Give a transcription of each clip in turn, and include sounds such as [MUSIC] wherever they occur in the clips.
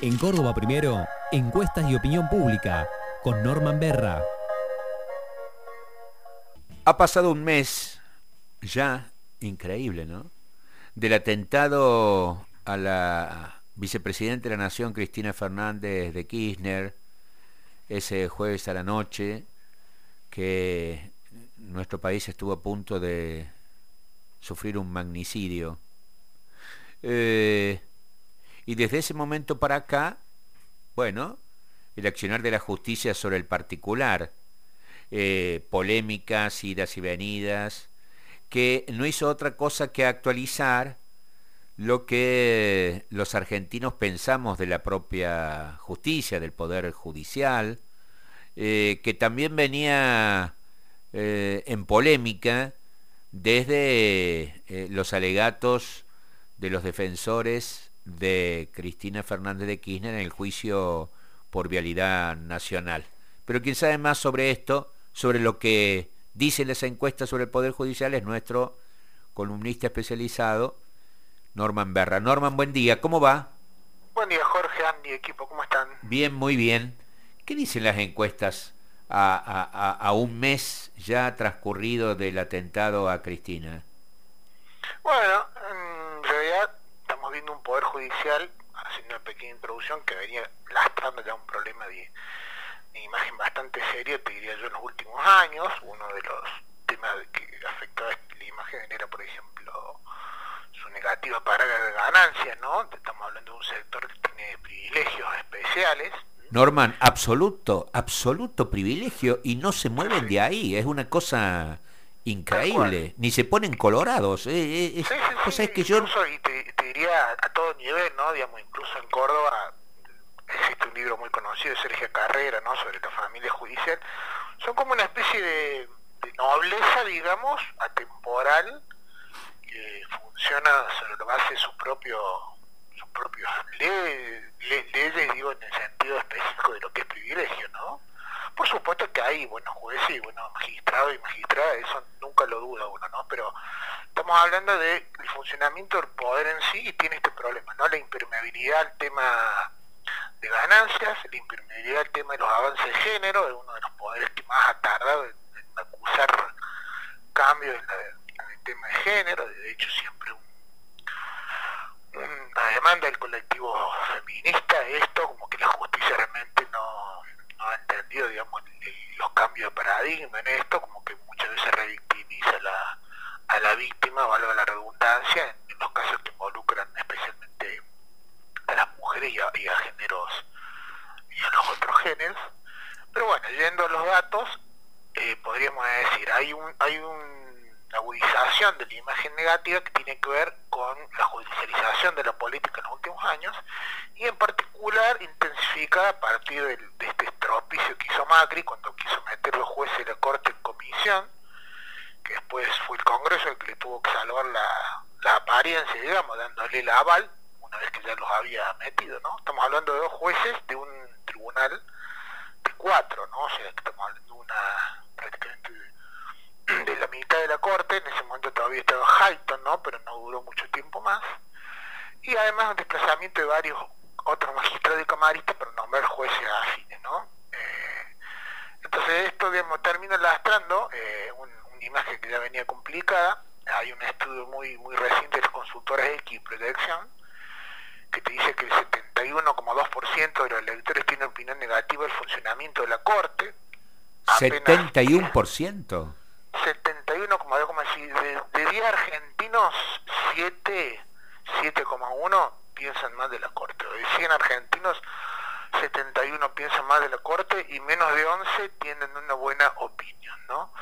En Córdoba Primero, encuestas y opinión pública, con Norman Berra. Ha pasado un mes, ya increíble, ¿no? Del atentado a la vicepresidenta de la Nación, Cristina Fernández de Kirchner, ese jueves a la noche, que nuestro país estuvo a punto de sufrir un magnicidio. Eh, y desde ese momento para acá, bueno, el accionar de la justicia sobre el particular, eh, polémicas, idas y venidas, que no hizo otra cosa que actualizar lo que los argentinos pensamos de la propia justicia, del poder judicial, eh, que también venía eh, en polémica desde los alegatos de los defensores de Cristina Fernández de Kirchner en el juicio por vialidad nacional. Pero quien sabe más sobre esto, sobre lo que dicen las encuestas sobre el Poder Judicial, es nuestro columnista especializado, Norman Berra. Norman, buen día, ¿cómo va? Buen día, Jorge, Andy, equipo, ¿cómo están? Bien, muy bien. ¿Qué dicen las encuestas a, a un mes ya transcurrido del atentado a Cristina? Bueno, en realidad estamos viendo un poder judicial, haciendo una pequeña introducción, que venía lastrando ya un problema de, imagen bastante serio, te diría yo, en los últimos años. Uno de los temas que afectaba la imagen era, por ejemplo, su negativa para de ganancias, ¿no? Estamos hablando de un sector que tiene privilegios especiales. Norman, absoluto, absoluto privilegio y no se mueven de ahí, es una cosa increíble, ni se ponen colorados. Eh, eh, es, que yo... y te, diría a todo nivel, ¿no? Digamos, incluso en Córdoba existe un libro muy conocido de Sergio Carrera, ¿no? Sobre la familia judicial. Son como una especie de, nobleza, digamos, atemporal, que funciona sobre la base de su propio sus propios leyes, digo, en el sentido específico de lo que es privilegio, ¿no? Por supuesto que hay buenos jueces y buenos magistrados y magistradas, eso nunca lo duda uno, ¿no? Pero estamos hablando del funcionamiento del poder en sí y tiene este problema, ¿no? La impermeabilidad al tema de ganancias, la impermeabilidad al tema de los avances de género, es uno de los poderes que más ha tardado en, acusar cambios en, el tema de género, de hecho siempre una demanda del colectivo feminista esto, como que la justicia realmente no no ha entendido, digamos, los cambios de paradigma en esto, como que muchas veces revictimiza a la víctima, valga la redundancia, en, los casos que involucran especialmente a las mujeres y a, géneros y a los otros géneros. Pero bueno, yendo a los datos, eh, podríamos decir, hay un, hay un agudización de la imagen negativa que tiene que ver con la judicialización de la política en los últimos años y en particular intensificada a partir de, este estropicio que hizo Macri cuando quiso meter los jueces de la Corte en comisión, que después fue el Congreso el que le tuvo que salvar la, apariencia, digamos, dándole la aval, una vez que ya los había metido, ¿no? Estamos hablando de dos jueces de un tribunal de cuatro, ¿no? O sea, estamos hablando de una prácticamente de la mitad de la corte, en ese momento todavía estaba Hayton, ¿no? pero no duró mucho tiempo más, y además un desplazamiento de varios otros magistrados y camaristas para nombrar jueces afines, ¿no? Eh, entonces esto lastrando eh, una imagen que ya venía complicada, hay un estudio muy muy reciente de los consultores X Protección, que te dice que el 71,2% de los electores tiene opinión negativa del funcionamiento de la Corte. ¿71%? 71,2, de, de 10 argentinos, 7, 7,1 piensan más de la Corte. De 100 argentinos, 71 piensan más de la Corte y menos de 11 tienen una buena opinión, ¿no?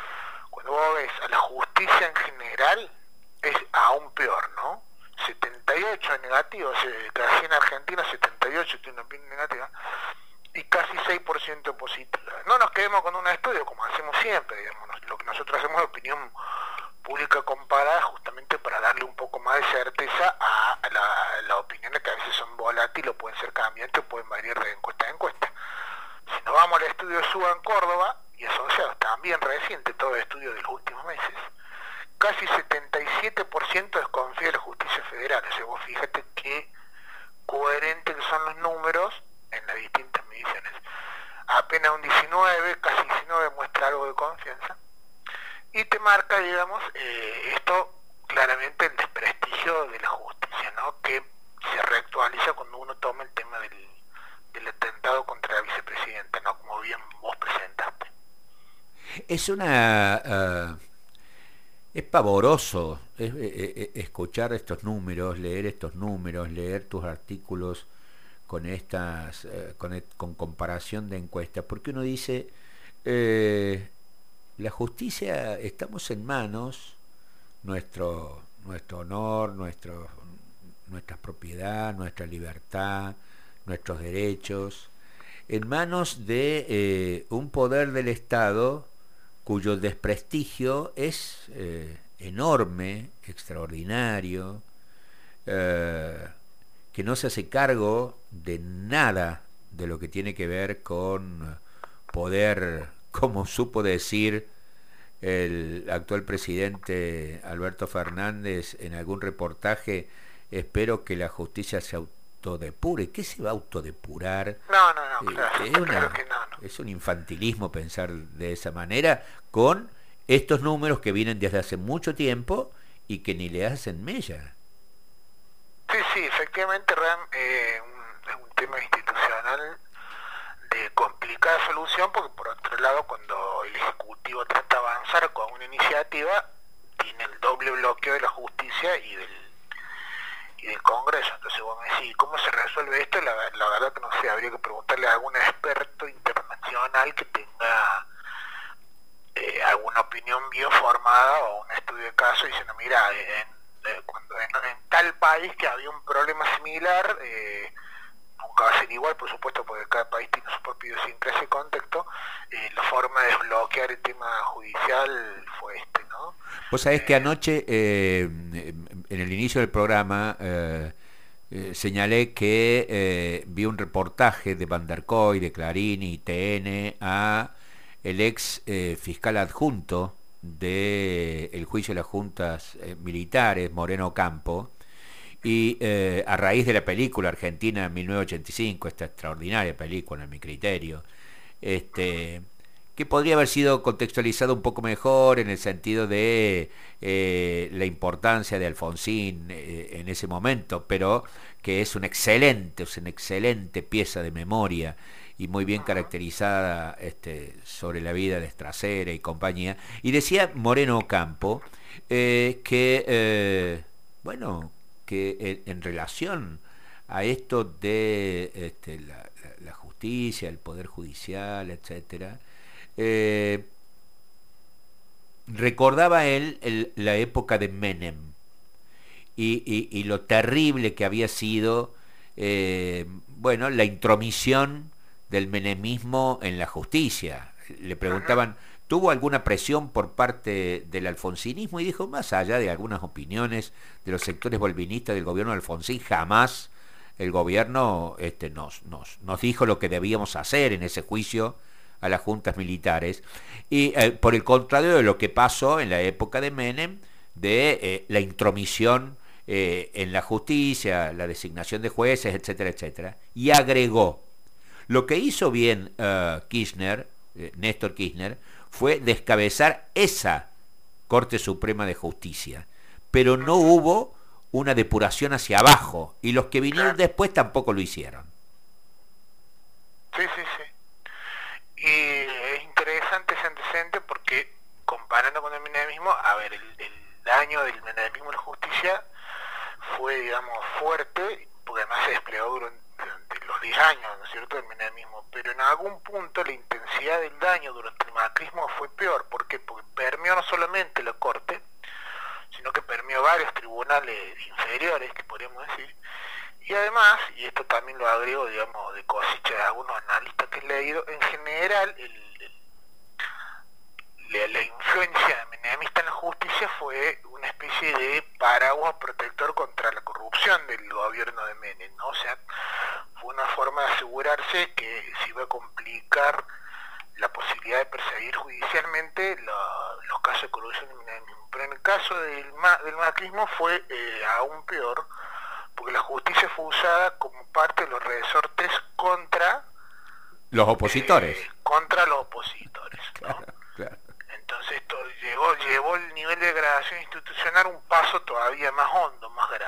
Cuando vos ves a la justicia en general, es aún peor, ¿no? 78 negativos, cada 100 argentinos, 78 tienen una opinión negativa y casi 6% positiva. No nos quedemos con un estudio como hacemos siempre, digamos, lo que nosotros hacemos es opinión pública comparada justamente para darle un poco más de certeza a las la opiniones que a veces son volátiles o pueden ser cambiantes o pueden variar de encuesta a encuesta. Si nos vamos al estudio de SUBA en Córdoba, y asociado también reciente, todo el estudio de los últimos meses, casi 77% desconfía de la justicia federal. O sea, vos fíjate qué coherentes que son los números en las distintas mediciones. Apenas un 19, casi 19 muestra algo de confianza digamos, eh, esto claramente el desprestigio de la justicia, ¿no? Que se reactualiza cuando uno toma el tema del, del atentado contra la vicepresidenta, ¿no? Como bien vos presentaste. Es una... Uh, es pavoroso es, escuchar estos números, leer estos números, leer tus artículos con estas, eh, con, con, comparación de encuestas, porque uno dice, eh, la justicia, estamos en manos, nuestro, nuestro honor, nuestra propiedad, nuestra libertad, nuestros derechos, en manos de eh, un poder del Estado cuyo desprestigio es eh, enorme, extraordinario, eh, que no se hace cargo de nada de lo que tiene que ver con poder, como supo decir el actual presidente Alberto Fernández en algún reportaje, espero que la justicia se autodepure. ¿Qué se va a autodepurar? No, no, no, eh, es, una, es un infantilismo pensar de esa manera con estos números que vienen desde hace mucho tiempo y que ni le hacen mella. Sí, sí, efectivamente, Ram, eh, es un tema institucional complicada solución porque por otro lado cuando el Ejecutivo trata de avanzar con una iniciativa tiene el doble bloqueo de la justicia y del y del Congreso. Entonces vos me decís, ¿cómo se resuelve esto? La, la verdad que no sé, habría que preguntarle a algún experto internacional que tenga eh, alguna opinión bien formada o un estudio de caso diciendo, mira, en, cuando en, tal país que había un problema similar, eh, nunca va a ser igual, por supuesto, porque cada país tiene su propio idiosincrasia y contexto, eh, la forma de desbloquear el tema judicial fue este, ¿no? Vos sabés que anoche, en el inicio del programa, señalé que vi un reportaje de Van der Koy, de Clarín y TN a el ex eh, fiscal adjunto del el juicio de las juntas eh, militares, Moreno Campo, y eh, a raíz de la película Argentina en 1985, esta extraordinaria película en mi criterio, este, que podría haber sido contextualizado un poco mejor en el sentido de la importancia de Alfonsín en ese momento, pero que es un excelente, es una excelente pieza de memoria y muy bien caracterizada este, sobre la vida de Estracera y compañía. Y decía Moreno Campo eh, que, eh, bueno, que en, relación a esto de este, la, justicia, el poder judicial, etcétera, eh, recordaba él la época de Menem y, lo terrible que había sido, bueno, la intromisión del menemismo en la justicia. Le preguntaban, ¿tuvo alguna presión por parte del alfonsinismo? Y dijo, más allá de algunas opiniones de los sectores volvinistas del gobierno de Alfonsín, jamás el gobierno este, nos, nos, nos dijo lo que debíamos hacer en ese juicio a las juntas militares. Y eh, por el contrario de lo que pasó en la época de Menem, de eh, la intromisión eh, en la justicia, la designación de jueces, etcétera, etcétera. Y agregó, lo que hizo bien uh, Kirchner, Néstor Kirchner, fue descabezar esa Corte Suprema de Justicia, pero no hubo una depuración hacia abajo y los que vinieron después tampoco lo hicieron. Sí, sí, sí. Y es interesante ese antecedente porque comparando con el menemismo, a ver, el, el daño del menemismo en la justicia fue, digamos, fuerte, porque además se desplegó durante 10 años, ¿no es cierto?, del menemismo, pero en algún punto la intensidad del daño durante el macrismo fue peor. ¿Por qué? Porque permeó no solamente la Corte, sino que permeó varios tribunales inferiores, que podríamos decir, y además, y esto también lo agrego, digamos, de cosecha de algunos analistas que he leído, en general el, la, influencia de menemista en la justicia fue una especie de paraguas protector contra la corrupción del gobierno de Menem, ¿no? O sea, fue una forma de asegurarse que se iba a complicar la posibilidad de perseguir judicialmente los casos de corrupción Pero en el caso del, del macrismo fue eh, aún peor, porque la justicia fue usada como parte de los resortes contra los opositores. Eh, contra los opositores. ¿no? [LAUGHS] Entonces esto llegó, llevó el nivel de degradación institucional un paso todavía más hondo, más grave.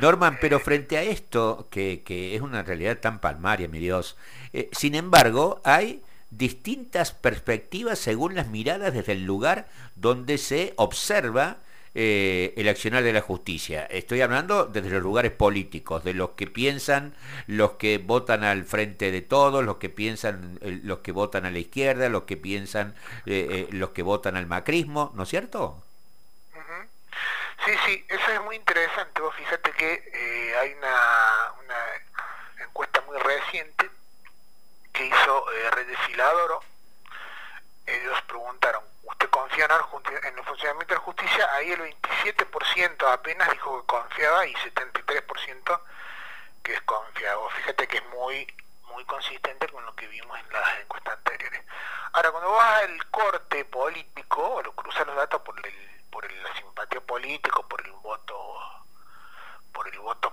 Norman, pero frente a esto, que, que es una realidad tan palmaria, mi Dios, eh, sin embargo, hay distintas perspectivas según las miradas desde el lugar donde se observa eh, el accionar de la justicia. Estoy hablando desde los lugares políticos, de los que piensan, los que votan al frente de todos, los que piensan, eh, los que votan a la izquierda, los que piensan, los que votan al macrismo, ¿no es cierto? Sí, sí, eso es muy interesante. Vos fíjate que hay una, una encuesta muy reciente que hizo Desfiladoro. Ellos preguntaron usted confía en el funcionamiento de la justicia, ahí el 27% apenas dijo que confiaba y 73% que desconfiaba. Fíjate que es muy muy consistente con lo que vimos en las encuestas anteriores. Ahora, cuando vas al corte político, o lo cruzas los datos por el, por la simpatía política, por el voto, por el voto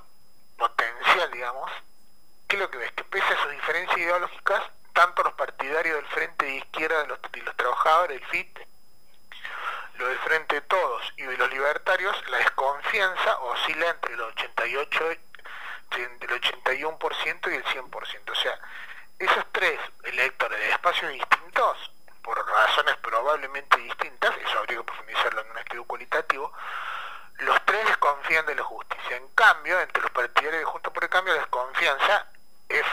potencial, digamos, ¿qué es lo que ves? Que pese a sus diferencias ideológicas, tanto los partidarios del Frente de Izquierda de los, Trabajadores, el FIT, lo del Frente de Todos y de los Libertarios, la desconfianza oscila entre el 88, el 81% y el 100%. O sea, esos tres electores de espacios distintos, razones probablemente distintas, eso habría que profundizarlo en un estudio cualitativo, los tres desconfían de la justicia. En cambio, entre los partidarios de Juntos por el Cambio, la desconfianza es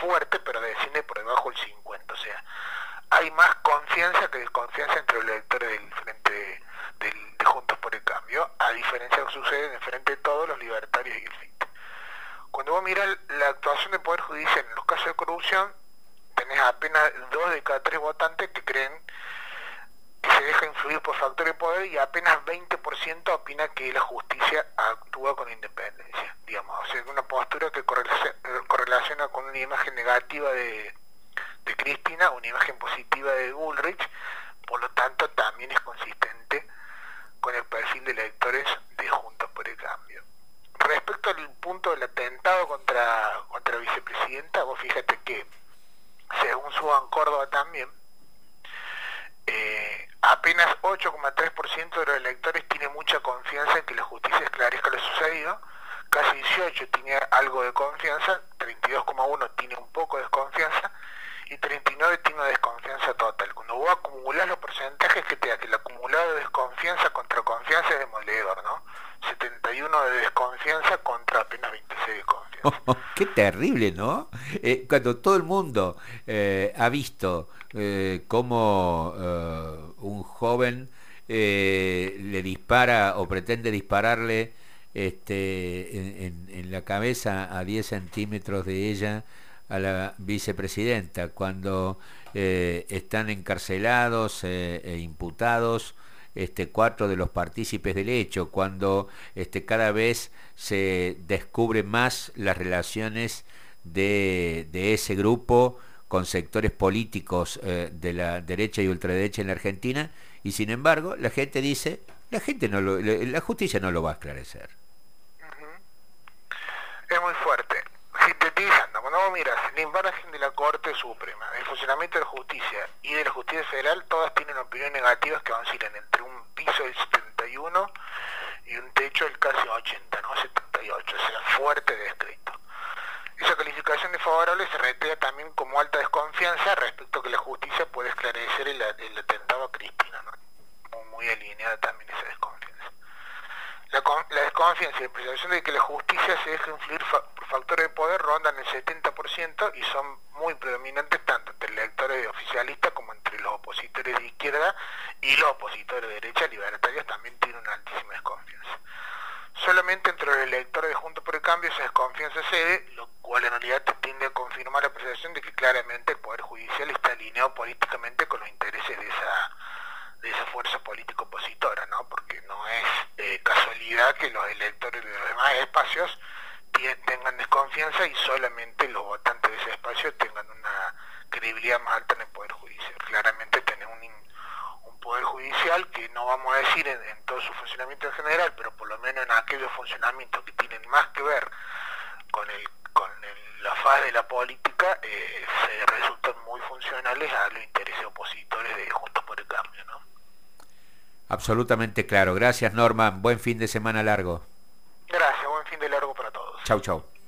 fuerte, pero desciende por debajo del 50. O sea, hay más confianza que desconfianza entre los electores del Frente de, Juntos por el Cambio, a diferencia de lo que sucede en el Frente de todos los libertarios y el FIT. Cuando vos mirás la actuación del Poder Judicial en los casos de corrupción, apenas dos de cada tres votantes que creen que se deja influir por factores de poder y apenas 20% opina que la justicia actúa con independencia, digamos, o sea, una postura que correlaciona con una imagen negativa de, de Cristina, una imagen positiva de Bullrich, por lo tanto también es consistente con el perfil de electores de Juntos por el Cambio. Respecto al punto del atentado contra, contra la vicepresidenta, vos fíjate que, según Suban Córdoba también, eh, apenas 8,3% de los electores tiene mucha confianza en que la justicia esclarezca lo sucedido, casi 18 tiene algo de confianza, 32,1 tiene un poco de desconfianza y 39 tiene una desconfianza total. Cuando vos acumulás los porcentajes que te da que el acumulado de desconfianza contra confianza es demoledor, ¿no? 71 de desconfianza contra apenas 26 de confianza. [LAUGHS] qué terrible, ¿no? Eh, cuando todo el mundo eh, ha visto eh, cómo un joven le dispara o pretende dispararle este, en la cabeza a 10 centímetros de ella, a la vicepresidenta cuando están encarcelados e imputados este, cuatro de los partícipes del hecho, cuando este, cada vez se descubren más las relaciones de, ese grupo con sectores políticos eh, de la derecha y ultraderecha en la Argentina, y sin embargo la gente dice, la gente no lo, la justicia no lo va a esclarecer. Es muy fuerte cuando vos miras la imagen de la Corte Suprema, el funcionamiento de la justicia y de la justicia federal, todas tienen opiniones negativas que oscilan entre un piso del 71 y un techo del casi 80, ¿no? 78, o sea, fuerte descrito. Esa calificación desfavorable se retea también como alta desconfianza respecto a que la justicia puede esclarecer el, atentado a Cristina. Muy alineada también esa desconfianza. La, desconfianza y la percepción de que la justicia se deja influir factores de poder rondan el 70% y son muy predominantes tanto entre electores oficialistas como entre los opositores de izquierda y los opositores de derecha libertarios también tienen una altísima desconfianza. Solamente entre los electores de Juntos por el Cambio esa desconfianza cede, lo cual en realidad tiende a confirmar la percepción de que claramente el Poder Judicial está alineado políticamente con los intereses de esa de esa fuerza política opositora, ¿no? Porque no es eh, casualidad que los electores de los demás espacios tengan desconfianza y solamente los votantes de ese espacio tengan una credibilidad más alta en el Poder Judicial. Claramente tener un, Poder Que no vamos a decir en, todo su funcionamiento en general, pero por lo menos en aquellos funcionamientos que tienen más que ver con el con la faz de la política, eh, se resultan muy funcionales a los intereses opositores de Juntos por el Cambio, ¿no? Absolutamente claro. Gracias, Norman. Buen fin de semana largo. Gracias, buen fin de largo para todos. Chau, chau.